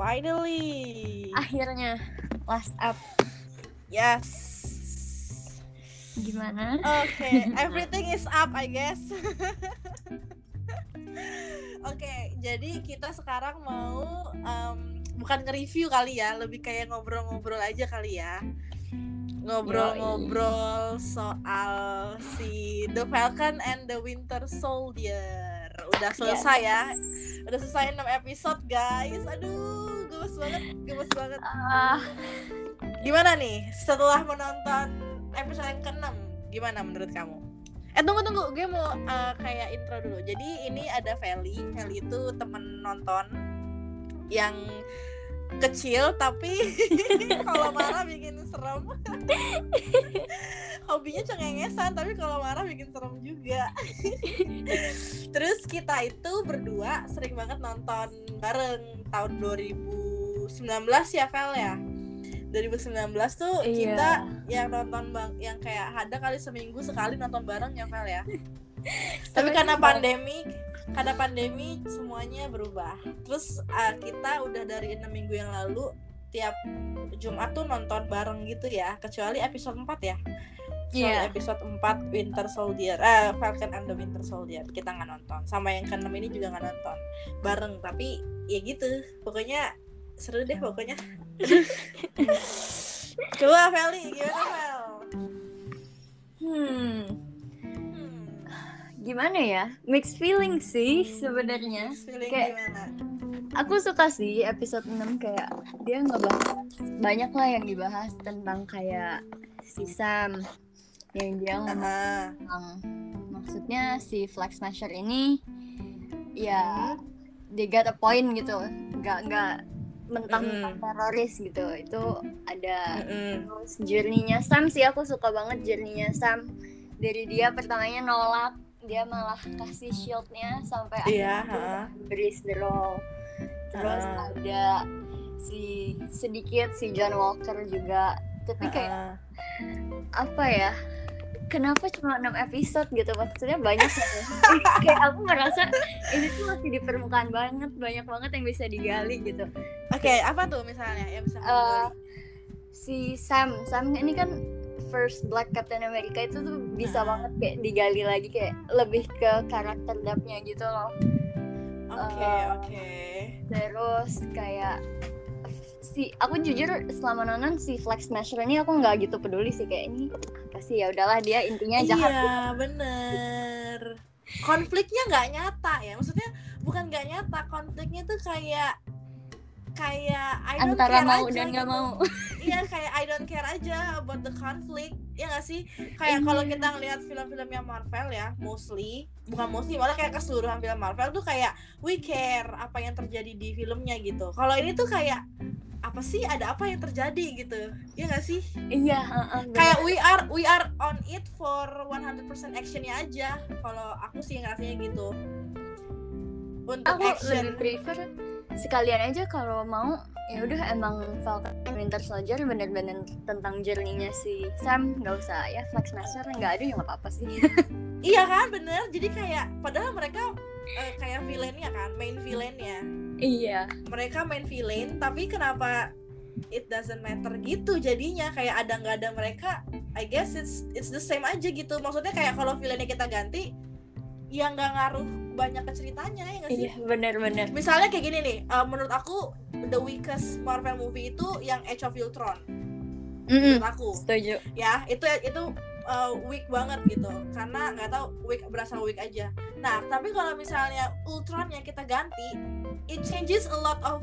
finally. Akhirnya last up. Yes. Gimana? Oke, everything is up, I guess. Oke, jadi kita sekarang mau um, bukan nge-review kali ya, lebih kayak ngobrol-ngobrol aja kali ya. Ngobrol-ngobrol soal si The Falcon and the Winter Soldier. Udah selesai ya. Udah selesai 6 episode, guys. Aduh, gemes banget, gemes banget. Ah, Gimana nih setelah menonton episode yang ke-6? Gimana menurut kamu? Eh tunggu tunggu, gue mau uh, kayak intro dulu. Jadi ini ada Feli. Feli itu temen nonton yang kecil tapi kalau marah bikin serem. Hobinya cengengesan tapi kalau marah bikin serem juga. Terus kita itu berdua sering banget nonton bareng tahun 2019 ya Vel ya. 2019 tuh Iya. kita yang nonton bang yang kayak ada kali seminggu sekali nonton bareng ya Vel ya. Tapi karena pandemi, karena pandemi semuanya berubah. Terus uh, kita udah dari enam minggu yang lalu tiap Jumat tuh nonton bareng gitu ya, kecuali episode 4 ya. Kecuali Iya. episode 4 Winter Soldier, eh Falcon and the Winter Soldier kita nggak nonton. Sama yang keenam ini juga nggak nonton bareng. Tapi ya gitu, pokoknya seru deh pokoknya. Coba Feli, gimana Fel? Hmm, gimana ya? Mixed feeling sih sebenarnya. Kayak- gimana? Aku suka sih episode 6 kayak dia ngebahas banyak lah yang dibahas tentang kayak si Sam yang dia ngomong maksudnya si Flag Smasher ini ya they got a point gitu nggak nggak mentang mentang Mm-mm. teroris gitu itu ada mm-mm. terus journey-nya Sam sih aku suka banget journey-nya Sam dari dia pertamanya nolak dia malah kasih shieldnya sampai Iya, akhirnya. Breeze the role terus Ah. ada si sedikit si John Walker juga. Tapi kayak apa ya kenapa cuma 6 episode gitu? Maksudnya banyak ya kayak aku merasa ini tuh masih di permukaan banget banyak banget yang bisa digali gitu. Oke, apa tuh misalnya yang bisa kamu si Sam. Sam ini kan first Black Captain America itu tuh bisa Ah. banget kayak digali lagi kayak lebih ke karakter dapnya gitu loh Oke, eh, oke. terus kayak si aku jujur selama nonton si Flag Smasher ini aku nggak gitu peduli sih kayak ini apa sih ya udahlah dia intinya jahat Iya, bener. Konfliknya nggak nyata ya, maksudnya bukan nggak nyata, konfliknya tuh kayak kayak I antara mau aja dan nggak gitu. mau Iya, kayak I don't care aja about the conflict. Ya nggak sih? Kayak kalau Iya. kita ngelihat film-filmnya Marvel ya, mostly, bukan mostly, malah kayak keseluruhan film Marvel tuh kayak we care apa yang terjadi di filmnya gitu. Kalau ini tuh kayak apa sih ada apa yang terjadi gitu ya nggak sih iya heeh, bener. kayak we are we are on it for 100% actionnya aja kalau aku sih ngerasanya gitu untuk aku action lebih prefer sekalian aja kalau mau. Ya udah emang Falcon Winter Soldier bener-bener tentang journey-nya si Sam. Nggak usah ya Flag Smasher nggak ada ya nggak apa-apa sih. Iya kan bener. Jadi kayak padahal mereka eh, kayak villainnya kan main villainnya. Iya. Mereka main villain tapi kenapa it doesn't matter gitu jadinya? Kayak ada nggak ada mereka I guess it's it's the same aja gitu. Maksudnya kayak kalau villainnya kita ganti ya nggak ngaruh banyak ceritanya ya nggak sih? Iya bener-bener misalnya kayak gini nih uh, menurut aku the weakest Marvel movie itu yang Age of Ultron. Mm-mm, menurut aku. setuju. Ya itu itu uh, weak banget gitu. Karena nggak tahu weak berasa weak aja. Nah tapi kalau misalnya Ultron yang kita ganti it changes a lot of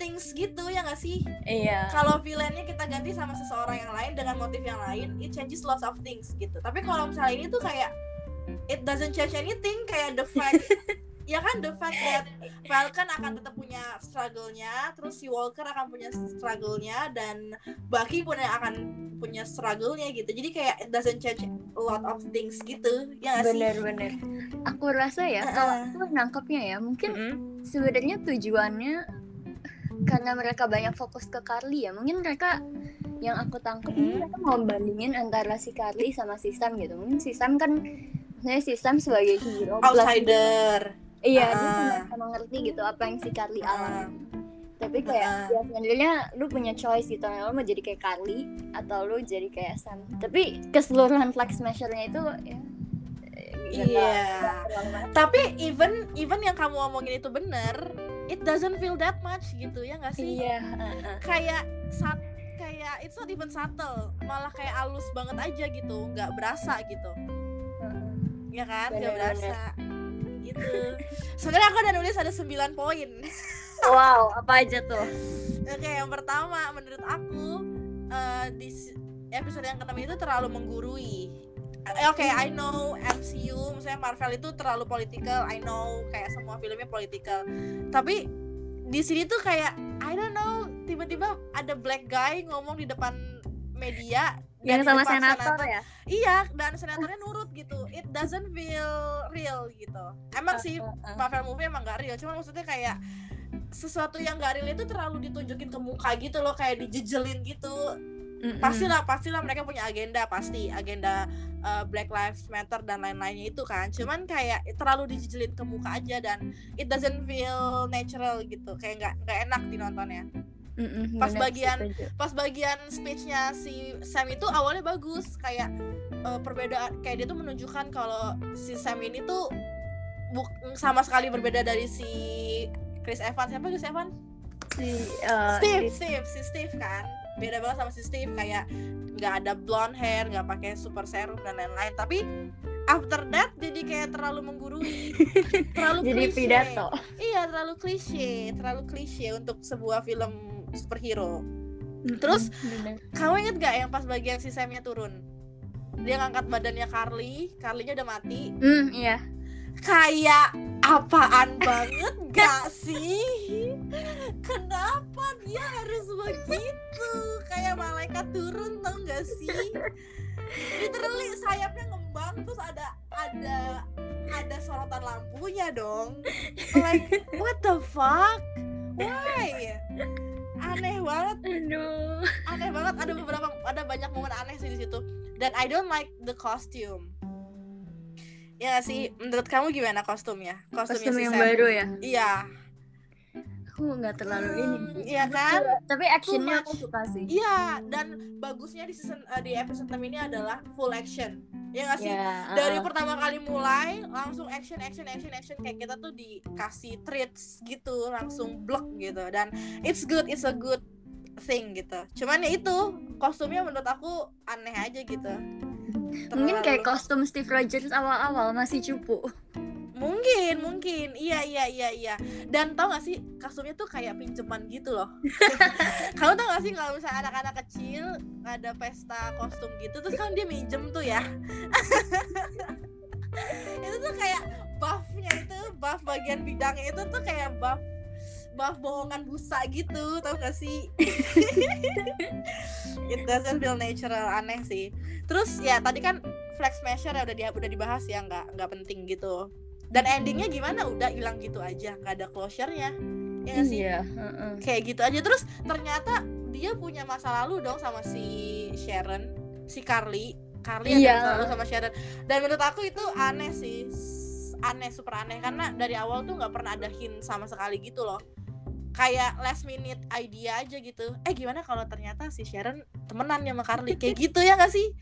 things gitu ya nggak sih? Iya. Kalau villainnya kita ganti sama seseorang yang lain dengan motif yang lain it changes lots of things gitu. Tapi kalau misalnya ini tuh kayak it doesn't change anything kayak the fact ya kan the fact that Falcon akan tetap punya struggle-nya terus si Walker akan punya struggle-nya dan Bucky pun akan punya struggle-nya gitu jadi kayak it doesn't change a lot of things gitu ya nggak sih bener-bener aku rasa ya Uh-uh. kalau aku nangkepnya ya mungkin Mm-mm. sebenarnya tujuannya karena mereka banyak fokus ke Carly ya mungkin mereka yang aku tangkep Mm. mereka mau bandingin antara si Carly sama si Sam gitu mungkin si Sam kan maksudnya si Sam sebagai hero outsider iya dia Ah. sama, sama ngerti gitu apa yang si Carly Ah. alami tapi kayak Heeh. ya sebenarnya lu punya choice gitu lu mau jadi kayak Carly atau lu jadi kayak Sam tapi keseluruhan flag smashernya itu ya ya Iya. banyak. Tapi even even yang kamu omongin itu bener, it doesn't feel that much gitu ya nggak sih? iya heeh. Kayak sat kayak it's not even subtle, malah kayak halus banget aja gitu, nggak berasa gitu. Ya kan? Nggak Bener-bener. berasa. Gitu. Sebenarnya aku udah nulis ada 9 poin. wow apa aja tuh Oke, yang pertama menurut aku eh, di episode yang keenam itu terlalu menggurui. Eh, Oke, I know MCU, misalnya Marvel itu terlalu political. I know kayak semua filmnya political. Tapi di sini tuh kayak I don't know, tiba-tiba ada black guy ngomong di depan media yang sama depan senator ya Iya, dan senatornya nurut gitu. It doesn't feel real gitu. Emang sih. Marvel movie emang gak real cuma maksudnya kayak sesuatu yang gak real itu terlalu ditunjukin ke muka gitu loh kayak dijejelin gitu Mm-mm. pastilah pastilah mereka punya agenda pasti agenda uh, Black Lives Matter dan lain-lainnya itu kan cuman kayak terlalu dijejelin ke muka aja dan it doesn't feel natural gitu kayak nggak nggak enak dinontonnya Mm-mm, pas bener, bagian setuju. pas bagian speechnya si Sam itu awalnya bagus kayak uh, perbedaan kayak dia tuh menunjukkan kalau si Sam ini tuh buk- sama sekali berbeda dari si Chris Evans. Siapa Chris Evans? Si eh, Steve si- Steve si Steve kan. Beda banget sama si Steve kayak nggak ada blonde hair nggak pakai super serum dan lain-lain. Tapi after that jadi kayak terlalu menggurui. Terlalu jadi klise. pidato. Iya terlalu klise. Terlalu klise untuk sebuah film superhero. Mm-mm, Terus, bener. Kamu inget gak yang pas bagian si Samnya turun? Dia ngangkat badannya Carly, Carly-nya udah mati. Hmm, iya Kayak apaan banget gak sih? Kenapa dia harus begitu? Kayak malaikat turun tau gak sih? Literally sayapnya ngembang terus ada ada ada sorotan lampunya dong. Like what the fuck? Why? Aneh banget. Aduh. Aneh banget. Ada beberapa ada banyak momen aneh sih di situ. Dan I don't like the costume. Ya sih? Menurut kamu gimana kostumnya? Kostumnya kostum si yang Sam? baru ya? Iya aku nggak terlalu ini sih. Iya kan? Tapi actionnya aku suka sih. Iya dan bagusnya di season eh, di episode 6 ini adalah full action. Ya nggak sih? Ya dari uh-uh. pertama kali mulai langsung action action action action kayak kita tuh dikasih treats gitu langsung blok gitu. Dan it's good it's a good thing gitu. Cuman ya itu kostumnya menurut aku aneh aja gitu. Mungkin kayak Terlalu- kostum Steve Rogers awal-awal masih cupu mungkin mungkin. Iya iya iya iya. Dan tau gak sih kostumnya tuh kayak pinjeman gitu loh. Kamu tau gak sih kalau misalnya anak-anak kecil ada pesta kostum gitu terus kan dia minjem tuh ya. Itu tuh kayak buffnya itu buff bagian bidangnya itu tuh kayak buff buff bohongan busa gitu tau gak sih? It doesn't feel natural aneh sih. Terus ya tadi kan flex measure ya udah di, udah dibahas ya nggak nggak penting gitu dan endingnya gimana? Udah hilang gitu aja nggak ada closure-nya. Ya nggak sih? Iya uh-uh. kayak gitu aja. Terus ternyata dia punya masa lalu dong sama si Sharon si Carly. Carly Iya. ada masa lalu sama Sharon. Dan menurut aku itu aneh sih. Aneh super aneh. Karena dari awal tuh nggak pernah ada hint sama sekali gitu loh kayak last minute idea aja gitu. Eh gimana kalau ternyata si Sharon temenan sama Carly? Kayak gitu ya gak sih?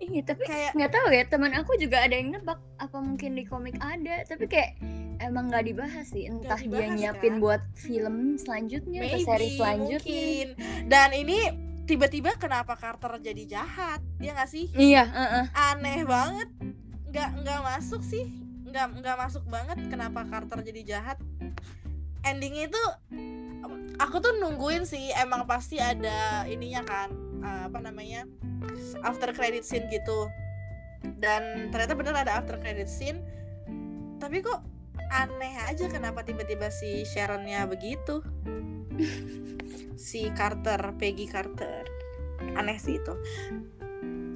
Iya tapi kayak nggak tahu ya teman aku juga ada yang nebak apa mungkin di komik ada tapi kayak emang nggak dibahas sih. Entah dia dibahas, nyiapin kan? buat film selanjutnya atau maybe seri selanjutnya. mungkin. Dan ini tiba-tiba kenapa Carter jadi jahat ya gak sih? Iya uh-uh. aneh banget. Nggak nggak masuk sih. Nggak nggak masuk banget kenapa Carter jadi jahat endingnya itu aku tuh nungguin sih emang pasti ada ininya kan eh, apa namanya after credit scene gitu. Dan ternyata bener ada after credit scene tapi kok aneh aja kenapa tiba-tiba si Sharonnya begitu. Si Carter Peggy Carter. Aneh sih itu.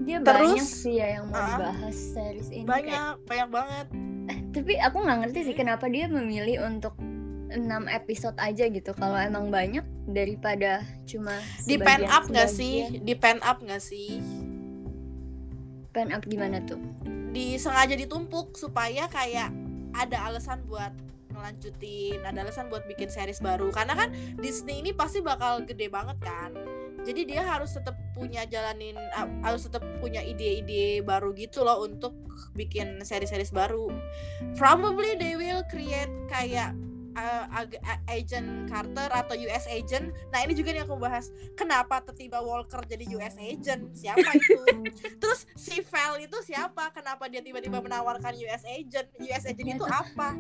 Dia Terus, banyak sih ya yang mau ah, dibahas series ini kayak- banyak banyak banget. Tapi aku nggak ngerti sih kenapa dia memilih untuk 6 episode aja gitu. Kalau emang banyak daripada cuma di pen up nggak sih? di pen up nggak sih? Pen up gimana tuh? Di sengaja ditumpuk supaya kayak ada alasan buat ngelanjutin ada alasan buat bikin series baru. Karena kan Disney ini pasti bakal gede banget kan? Jadi dia harus tetap punya jalanin harus tetap punya ide-ide baru gitu loh untuk bikin series-series baru. Probably they will create kayak uh, agent Carter atau US agent. Nah ini juga nih aku bahas kenapa tiba Walker jadi US agent siapa itu? Terus si Val itu siapa? Kenapa dia tiba-tiba menawarkan US agent? US agent itu apa?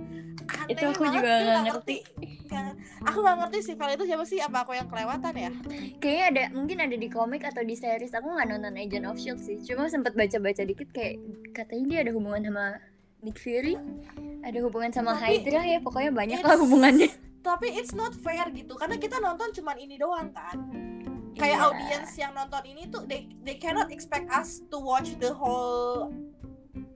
Aneh Itu aku juga gue nggak ngerti. Nggak- Aku nggak ngerti si Val itu siapa sih? Apa aku yang kelewatan ya? Kayaknya ada mungkin ada di komik atau di series. Aku nggak nonton Agent of Shield sih. Cuma sempat baca-baca dikit kayak katanya dia ada hubungan sama Nick Fury, ada hubungan sama Tapi Hydra ya. Pokoknya banyak lah hubungannya. Tapi it's not fair gitu karena kita nonton cuman ini doang kan. Kayak Iya. audiens yang nonton ini tuh they they cannot expect us to watch the whole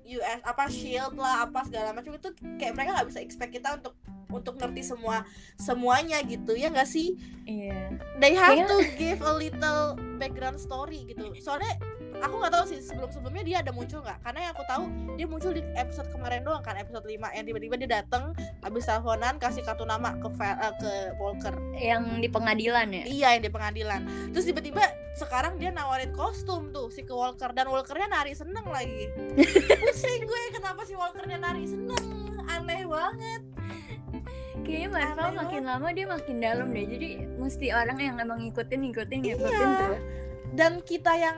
US apa Shield lah apa segala macam itu kayak mereka nggak bisa expect kita untuk untuk ngerti semua semuanya gitu ya nggak sih Iya. they have Kayaknya- to give a little background story gitu soalnya aku nggak tahu sih sebelum sebelumnya dia ada muncul nggak. Karena yang aku tahu dia muncul di episode kemarin doang kan episode 5 yang tiba-tiba dia datang habis teleponan kasih kartu nama ke eh, ke Walker. Yang di pengadilan ya. iya yang di pengadilan. Terus tiba-tiba sekarang dia nawarin kostum tuh si ke Walker. Dan Walkernya nari seneng lagi. Pusing gue kenapa si Walkernya nari seneng? Aneh banget. Kayaknya Marvel makin lama dia makin dalam deh. Jadi mesti orang yang emang ngikutin ngikutin ngikutin Iya. terus. Dan kita yang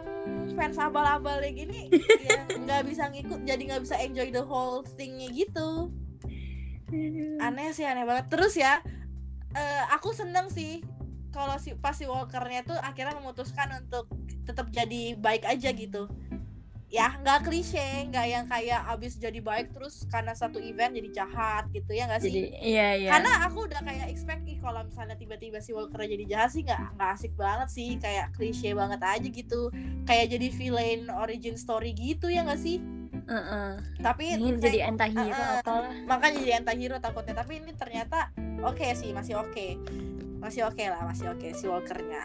fans abal-abal kayak gini ya nggak bisa ngikut jadi nggak bisa enjoy the whole thingnya gitu. Aneh sih aneh banget. Terus ya eh, aku seneng sih kalau si pas si Walkernya tuh akhirnya memutuskan untuk tetap jadi baik aja gitu ya nggak klise nggak yang kayak abis jadi baik terus karena satu event jadi jahat gitu ya nggak sih Jadi iya iya. karena aku udah kayak expect ih kalau misalnya tiba-tiba si Walker jadi jahat sih nggak nggak asik banget sih kayak klise banget aja gitu kayak jadi villain origin story gitu ya nggak sih Heeh. tapi Ini kayak- jadi anti-hero Uh-uh. apalah. makanya jadi anti-hero takutnya tapi ini ternyata oke sih masih oke masih oke lah masih oke si Walkernya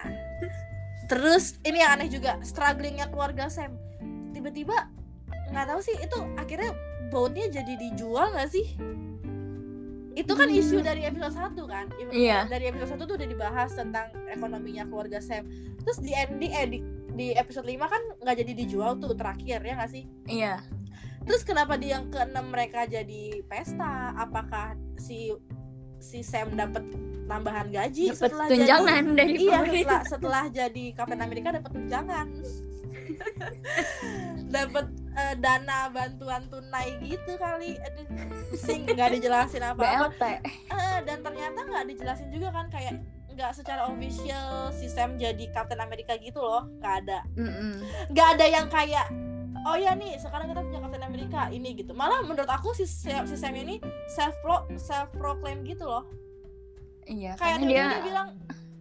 terus ini yang aneh juga strugglingnya keluarga Sam tiba-tiba nggak tahu sih itu akhirnya boatnya jadi dijual nggak sih itu kan Hmm. isu dari episode 1 kan Iya. dari episode 1 tuh udah dibahas tentang ekonominya keluarga Sam terus di ending eh di, di episode 5 kan nggak jadi dijual tuh terakhir ya nggak sih Iya. Terus kenapa di yang keenam mereka jadi pesta? Apakah si si Sam dapat tambahan gaji Dapat setelah tunjangan dari jadi Iya, pemerintah. setelah setelah jadi Captain America dapat tunjangan. Dapat eh, dana bantuan tunai gitu kali. Aduh, pusing nggak dijelasin apa-apa. BLT. Eh, dan ternyata nggak dijelasin juga kan kayak nggak secara official si Sam jadi Captain America gitu loh. nggak ada nggak ada yang kayak oh ya nih sekarang kita punya Captain America ini gitu malah menurut aku si Sam, si Sam ini self pro self proclaim gitu loh Iya, kayak dia, dia bilang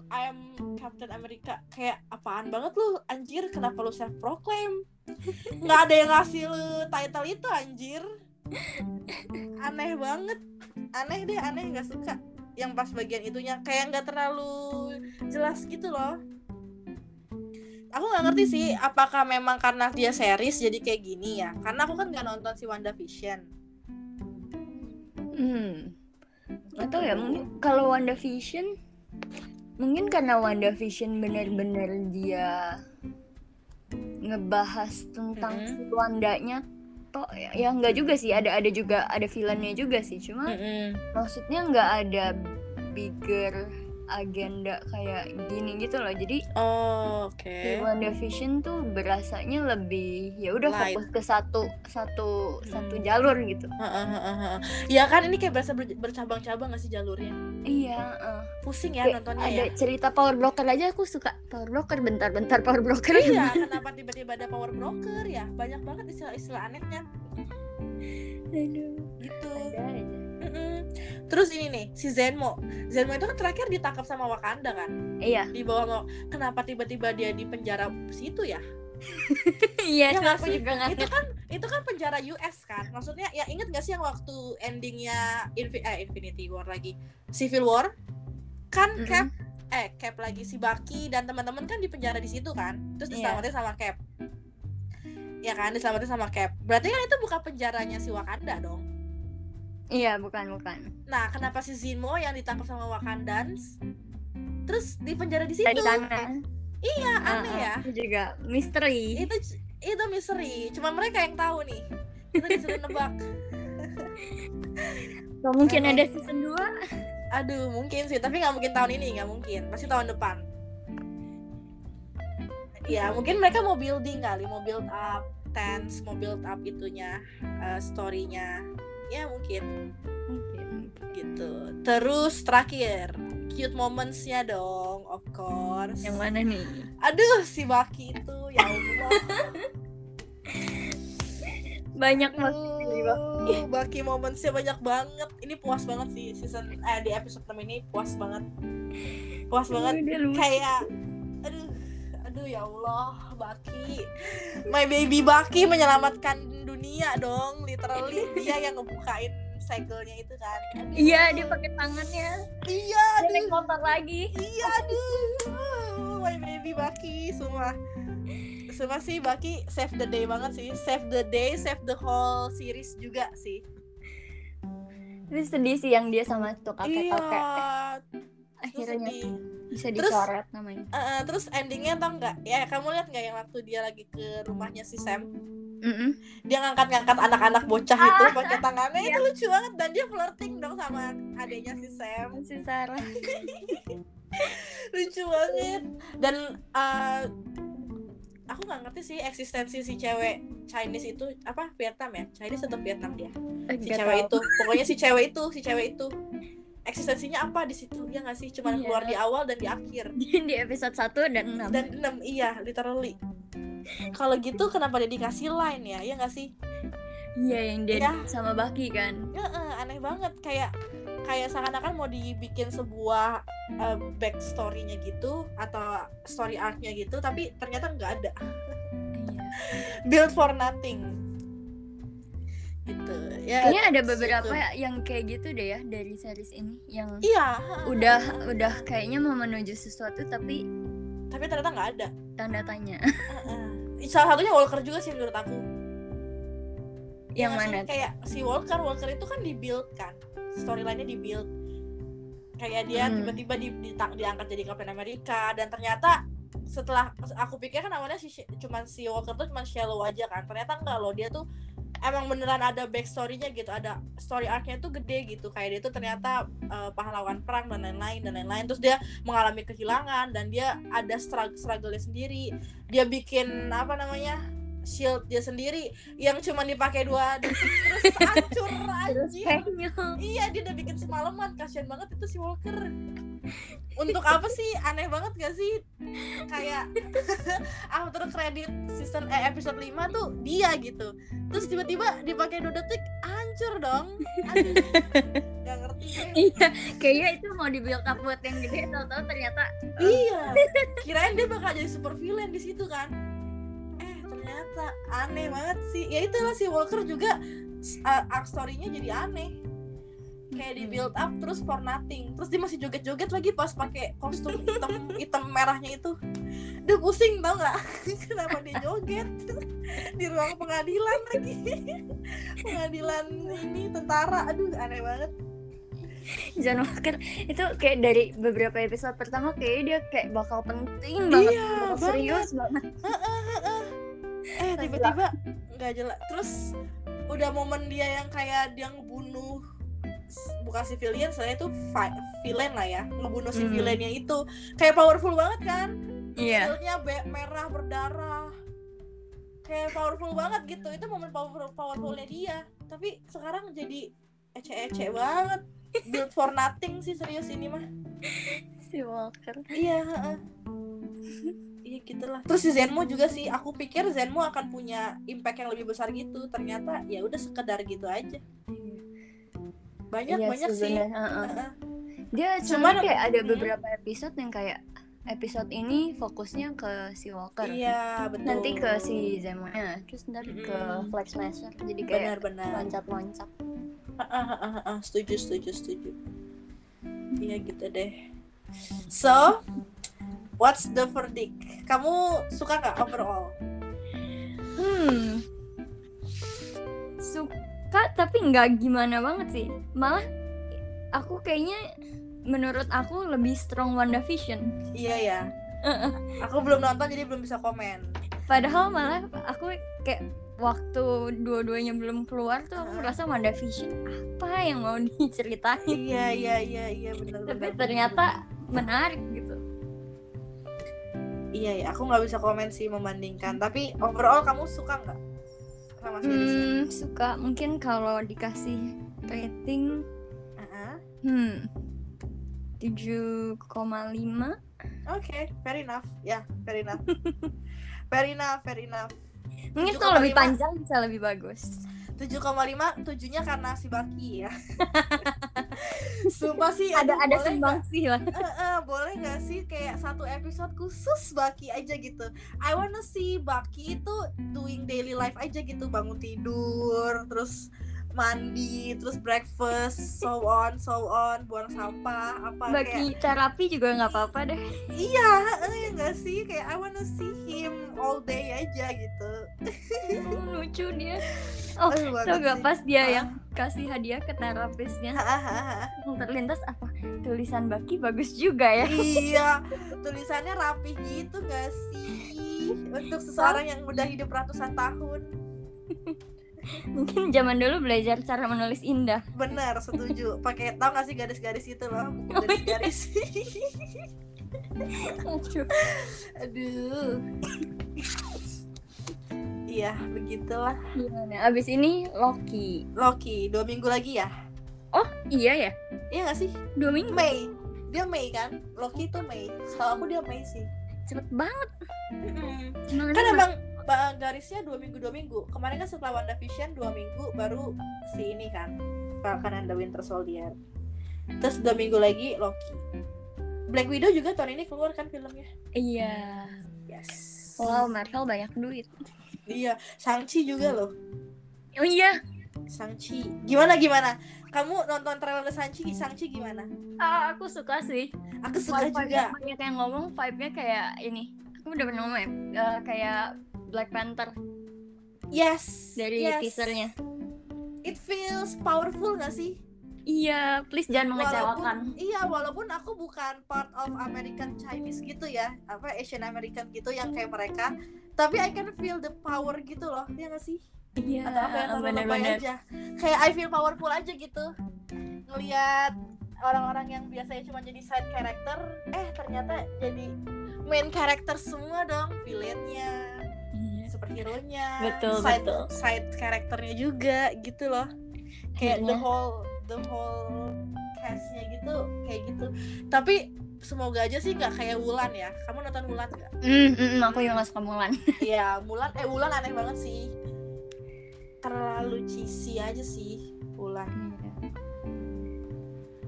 I am Captain America. Kayak apaan banget lu anjir? Kenapa lu self proclaim nggak ada yang ngasih lu title itu anjir. Aneh banget. Aneh deh aneh nggak suka. Yang pas bagian itunya kayak nggak terlalu jelas gitu loh. Aku nggak ngerti sih apakah memang karena dia series jadi kayak gini ya? Karena aku kan nggak nonton si WandaVision. Hmm. Gak tau ya, mungkin kalau WandaVision mungkin karena WandaVision bener-bener dia ngebahas tentang Mm-mm. si Wandanya toh ya, ya nggak juga sih ada ada juga ada villainnya juga sih. Cuma maksudnya nggak ada bigger agenda kayak gini gitu loh jadi oh, oke di WandaVision tuh berasanya lebih ya udah fokus ke satu satu satu Hmm. jalur gitu Heeh, heeh, heeh. Ya kan ini kayak berasa ber- bercabang-cabang gak sih jalurnya? iya eh. Pusing ya Kayak nontonnya ada ya. cerita power broker aja aku suka power broker bentar-bentar power broker Iya, kenapa tiba-tiba ada power broker ya? Banyak banget istilah-istilah anehnya Aduh, gitu. ada aja. Terus ini nih, si Zenmo. Zenmo itu kan terakhir ditangkap sama Wakanda kan? iya Di bawah mau kenapa tiba-tiba dia di penjara situ ya? iya Ya aku sih? juga nggak Itu kan itu kan penjara US kan? Maksudnya ya inget gak sih yang waktu endingnya Infi- eh, Infinity War lagi Civil War? Kan Mm-mm. Cap eh Cap lagi si Bucky dan teman-teman kan di penjara di situ kan? Terus Iya. diselamatin sama Cap. Ya kan, diselamatin sama Cap. Berarti kan itu bukan penjaranya si Wakanda dong. Iya, bukan, bukan. Nah, kenapa si Zinmo yang ditangkap sama Wakandans terus di penjara di situ? Dari sana. Iya, aneh ya. Itu juga misteri. Itu itu misteri. Cuma mereka yang tahu nih. Kita disuruh nebak. Gak mungkin Aneh. ada season 2 Aduh, mungkin sih, tapi nggak mungkin tahun ini, nggak mungkin. Pasti tahun depan. Ya, mungkin mereka mau building kali, mau build up tense, mau build up itunya, eh, story-nya. Ya, mungkin Mungkin. gitu. Terus terakhir, cute moments-nya dong, of course. Yang mana nih? Aduh, si Baki itu, ya Allah. Banyak banget Baki. Baki moments-nya banyak banget. Ini puas banget sih season eh di episode 6 ini puas banget. Puas banget kayak aduh aduh ya Allah Baki my baby Baki menyelamatkan dunia dong literally. Dia yang ngebukain segelnya itu kan. Aduh, Iya, dia pakai tangannya. iya Dia naik motor lagi. iya aduh. My baby Baki semua semua sih Baki save the day banget sih. Save the day save the whole series juga sih. Tapi sedih sih yang dia sama tuh iya. Kakek-kakek. itu Akhirnya sedih. bisa Terus- dicoret namanya. Eh, eh, terus endingnya tau nggak? Ya kamu lihat nggak yang waktu dia lagi ke rumahnya si Sam Mm-mm. dia ngangkat-ngangkat anak-anak bocah itu Ah, pakai tangannya iya. itu lucu banget. Dan dia flirting dong sama adiknya si Sam. Si Sarah. lucu banget. Dan eh, aku nggak ngerti sih eksistensi si cewek Chinese itu apa Vietnam ya? Chinese atau Vietnam dia? Si Nggak cewek tahu. itu. Pokoknya si cewek itu si cewek itu. Eksistensinya apa di situ ya nggak sih? Cuman Iya. keluar di awal dan di akhir. Di episode 1 dan 6 dan enam iya literally kalau gitu kenapa dia dikasih line ya? Ya nggak sih? Iya yang dia Ya. sama Baki kan. Ya, eh, aneh banget. Kayak kayak seakan-akan mau dibikin sebuah eh, backstory-nya gitu atau story arc-nya gitu tapi ternyata nggak ada. Iya. build for nothing. Gitu. Ya Kayaknya ada beberapa gitu. yang kayak gitu deh ya dari series ini yang iya udah udah kayaknya mau menuju sesuatu tapi tapi ternyata nggak ada. tanda tanya. salah satunya Walker juga sih menurut aku. Ya yang sih? mana kayak si Walker Walker itu kan dibuild kan. Storyline-nya dibuild. Kayak dia Hmm. tiba-tiba di, ditang- diangkat jadi Captain America dan ternyata setelah aku pikir kan awalnya si cuman si Walker tuh cuman shallow aja kan. Ternyata enggak loh dia tuh emang beneran ada backstory-nya gitu ada story arc-nya tuh gede gitu. Kayak dia tuh ternyata eh, pahlawan perang dan lain-lain dan lain-lain. Terus dia mengalami kehilangan dan dia ada struggle struggle-nya sendiri. Dia bikin apa namanya shield dia sendiri yang cuma dipakai dua detik terus hancur kayaknya iya dia udah bikin semalaman kasihan banget itu si Walker untuk apa sih? Aneh banget gak sih? Kayak after credit season eh, episode 5 tuh dia gitu. Terus tiba-tiba dipakai dua detik hancur dong. Aduh nggak ngerti iya kayaknya itu mau di build up buat yang gede tahu-tahu ternyata iya. Kirain dia bakal jadi super villain di situ kan. Eh ternyata aneh banget sih. Ya itulah si Walker juga uh, arc story-nya jadi aneh kayak di build up terus for nothing. Terus dia masih joget-joget lagi pas pakai kostum hitam hitam merahnya itu. Duh pusing tau nggak? Kenapa dia joget? Di ruang pengadilan lagi. Pengadilan ini tentara. Aduh aneh banget. John Walker itu kayak dari beberapa episode pertama kayak dia kayak bakal penting banget Iya, bakal banget. serius banget. Eh tiba-tiba nggak jelas. Terus udah momen dia yang kayak dia ngebunuh bukan civilian saya itu villain lah ya ngebunuh si Hmm. villainnya itu. Kayak powerful banget kan? Iya. Shieldnya be- merah berdarah. Kayak powerful banget gitu itu momen powerful powerfulnya dia. Tapi sekarang jadi ece-ece banget. Build for nothing sih serius ini mah. Si Walker. Iya iya gitulah. Terus si Zenmo juga sih aku pikir Zenmo akan punya impact yang lebih besar gitu. Ternyata ya udah sekedar gitu aja banyak Iya banyak sih. bener, heeh. Heeh. dia cuman kayak ada Hmm. beberapa episode yang kayak episode ini fokusnya ke si Walker. Iya betul. Nanti ke si Zemo-nya terus ntar ke Mm-mm. Flag Smasher jadi kayak loncat-loncat. Setuju setuju setuju. Iya gitu deh. So what's the verdict? Kamu suka nggak overall? Hmm. Su- suka tapi nggak gimana banget sih. Malah aku kayaknya menurut aku lebih strong WandaVision. Iya ya aku belum nonton jadi belum bisa komen. Padahal malah aku kayak waktu dua-duanya belum keluar tuh aku merasa WandaVision apa yang mau diceritain? Iya iya iya iya benar tapi ternyata menarik gitu. Iya ya aku nggak bisa komen sih membandingkan. Tapi overall kamu suka nggak sama hmm, suka mungkin kalau dikasih rating Uh-uh. hmm 7,5 Oke, fair enough. Ya, fair enough. fair enough, fair enough. mungkin 7,5. kalau lebih panjang bisa lebih bagus 7,5 tujuhnya karena si Baki ya. Sumpah sih ada aduh, ada boleh sumbang sih lah eh, eh, boleh gak sih kayak satu episode khusus Baki aja gitu. I wanna see Baki itu doing daily life aja gitu, bangun tidur, terus mandi, terus breakfast, so on, so on, buang sampah, apa kayak bagi terapi juga nggak apa-apa deh Iya, eh, ya nggak sih? Kayak I wanna see him all day aja gitu. Oh, lucu dia Oh, Aduh, banget tau gak sih. pas dia Ah. yang kasih hadiah ke terapisnya yang terlintas apa tulisan Baki bagus juga ya iya, tulisannya rapih gitu gak sih? Untuk seseorang yang udah hidup ratusan tahun. mungkin zaman dulu belajar cara menulis indah Bener, setuju. Pakai tau gak sih garis-garis itu loh? Buku Garis-garis. Aduh. Aduh. Iya, begitulah. gimana abis ini Loki Loki, dua minggu lagi ya? oh iya ya Iya gak sih? dua minggu Mei. Dia Mei kan? Loki itu Mei. Setahu aku dia Mei sih. cepet banget kan Emang emang ba- garisnya dua minggu dua minggu. Kemarin kan setelah WandaVision dua minggu baru si ini kan Falcon and the Winter Soldier. Terus dua minggu lagi Loki. Black Widow juga tahun ini keluar kan filmnya? Iya. Yes. Wow Marvel banyak duit. Iya Shang-Chi juga loh. Oh iya. Shang-Chi. Gimana gimana? Kamu nonton trailer Shang-Chi Shang-Chi gimana? Ah, aku suka sih. Aku suka Walaupun juga. banyak yang ngomong vibe-nya kayak ini. Aku udah pernah ngomong ya eh, kayak Black Panther? Yes dari yes. teasernya. It feels powerful gak sih? Iya please jangan mengecewakan. Walaupun iya walaupun aku bukan part of American Chinese gitu ya apa Asian American gitu yang kayak mereka tapi I can feel the power gitu loh ya gak sih? Iya atau apa yang kamu lebay bener-bener aja. Kayak I feel powerful aja gitu. Ngelihat orang-orang yang biasanya cuma jadi side character eh ternyata jadi main character semua dong villainnya. Superhero nya Betul, side betul. side karakternya juga gitu loh. Kayak the Akhirnya. whole the whole castnya gitu kayak gitu. Tapi semoga aja sih nggak kayak Wulan ya. Kamu nonton Wulan nggak? Mm, mm, mm, aku juga suka Mulan. Iya Mulan eh Wulan aneh banget sih. Terlalu cheesy aja sih Wulan.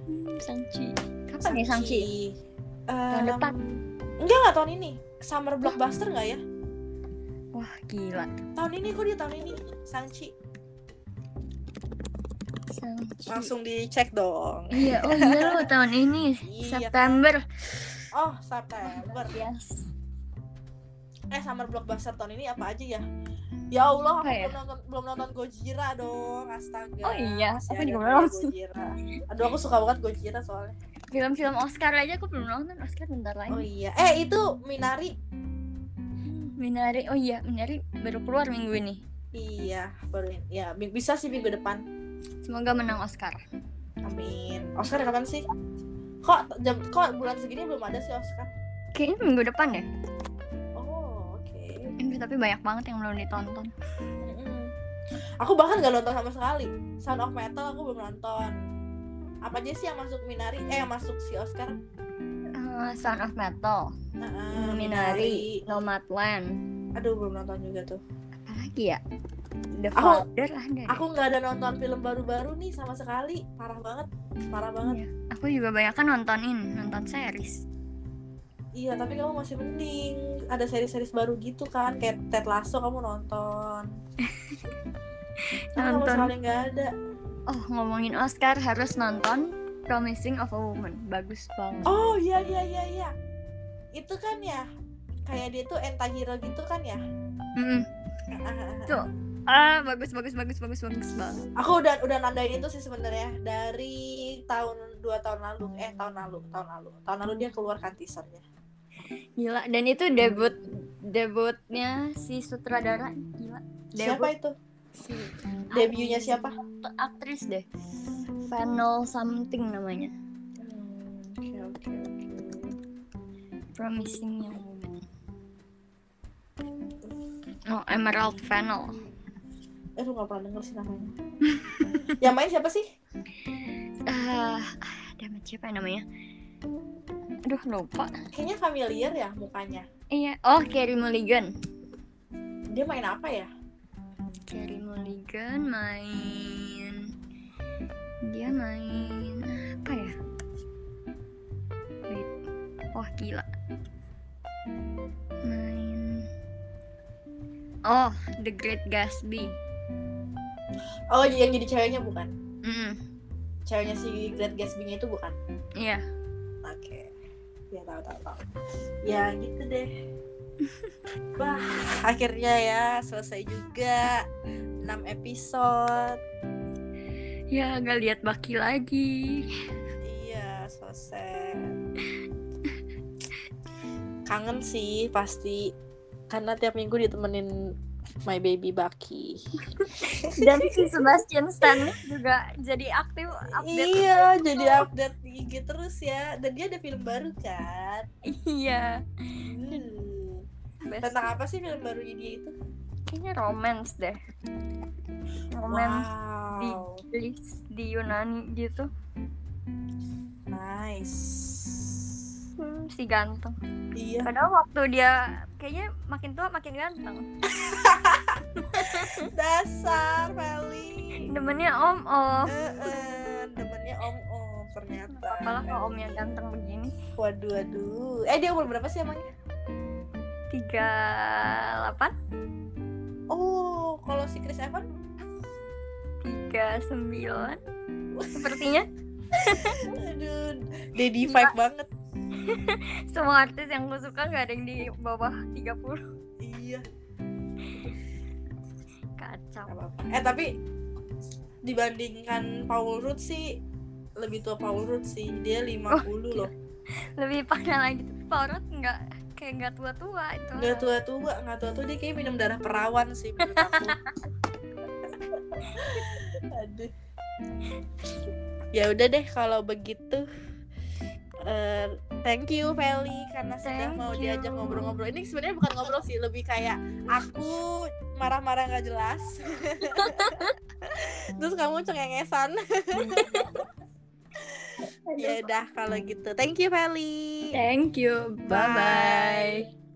Hmm, Shang-Chi. Kapan ya Shang-Chi? Tahun depan. enggak nggak tahun ini. Summer blockbuster nggak ya wah gila. Tahun ini kok dia tahun ini? Shang-Chi langsung dicek dong. Iya oh iya loh tahun ini Iya. September. Oh September. Yes. Eh summer blockbuster tahun ini apa aja ya? Ya Allah aku ya? belum nonton belum nonton Gojira dong astaga. Oh iya, Masih aku juga belum nonton. Gojira. Aduh aku suka banget Gojira soalnya. Film-film Oscar aja aku belum nonton Oscar bentar lagi. Oh iya. Eh itu Minari Minari oh iya Minari baru keluar minggu ini iya baru ya bisa sih minggu depan semoga menang Oscar amin Oscar kapan sih kok jam kok bulan segini belum ada sih Oscar kayaknya minggu depan deh oh oke Ini tapi banyak banget yang belum ditonton. Aku bahkan gak nonton sama sekali. Sound of Metal aku belum nonton. Apa aja sih yang masuk Minari? Eh yang masuk si Oscar? Eh, Sound of Metal Nah, Minari Nomadland Aduh belum nonton juga tuh. apa lagi ya The Aku- Father ada deh. Aku nggak ada nonton film baru-baru nih sama sekali. Parah banget. Parah banget. Iya. aku juga banyak kan nontonin nonton series Iya tapi kamu masih mending. Ada seri-series baru gitu kan. Kayak Ted Lasso kamu nonton. Karena kamu Nonton. sekali nggak ada. oh ngomongin Oscar harus nonton Promising of a Woman. Bagus banget. Oh iya iya iya iya. Itu kan ya. Kayak dia tuh anti-hero gitu kan ya. Ah, ah. Tuh. ah bagus bagus bagus bagus bagus banget. Aku udah udah nandain itu sih sebenarnya. Dari tahun dua tahun lalu. Eh tahun lalu tahun lalu. Tahun lalu dia keluarkan teasernya. Gila. Dan itu debut debutnya si sutradara. Gila. Siapa debut itu? si debutnya siapa? Aktris deh Vanel something namanya. Hmm, oke oke oke. Promising young woman oh Emerald Fennel. Eh lu gak pernah denger sih namanya. Yang main siapa sih? Ah damat siapa ya namanya? Aduh lupa. Kayaknya familiar ya mukanya. Iya oh Carey Mulligan. Dia main apa ya? Carey Mulligan main dia main apa ya? Wait. Wah gila. Main. Oh The Great Gatsby. Oh yang jadi ceweknya bukan? Mm ceweknya si Great Gatsby-nya itu bukan? Iya. Oke. Ya tahu tahu tahu. Ya gitu deh. Wah akhirnya ya selesai juga. 6 episode ya nggak lihat Baki lagi. Iya selesai. Kangen sih pasti. Karena tiap minggu ditemenin my baby Baki. Dan si Sebastian Stan juga jadi aktif update iya jadi update di IG terus ya. Dan dia ada film baru kan? Iya. Hmm. Best. tentang apa sih film barunya dia itu kayaknya romance deh. Romance wow. Di di Yunani gitu. Nice. Hmm, si ganteng. Iya. Padahal waktu dia kayaknya makin tua makin ganteng. Dasar Feli demennya om om Eh, demennya om om ternyata apalah kalau omnya ganteng begini. Waduh waduh. Eh dia umur berapa sih emangnya? Tiga delapan oh kalau si Chris Evans? tiga sembilan. Sepertinya. Aduh daddy vibe banget. Semua artis yang gue suka gak ada yang di bawah 30 iya. Kacau. Eh tapi dibandingkan Paul Rudd sih lebih tua Paul Rudd sih. Dia 50 loh. Lebih parah lagi. Tapi Paurot nggak kayak nggak tua-tua itu. Nggak tua-tua nggak tua-tua dia kayak minum darah perawan sih menurut aku. Aduh. Ya udah deh kalau begitu Eh, thank you Feli karena sudah mau you. diajak ngobrol-ngobrol. Ini sebenarnya bukan ngobrol sih lebih kayak aku marah-marah nggak jelas. Terus kamu cengengesan ya udah kalau gitu. Thank you Feli. Thank you. Bye bye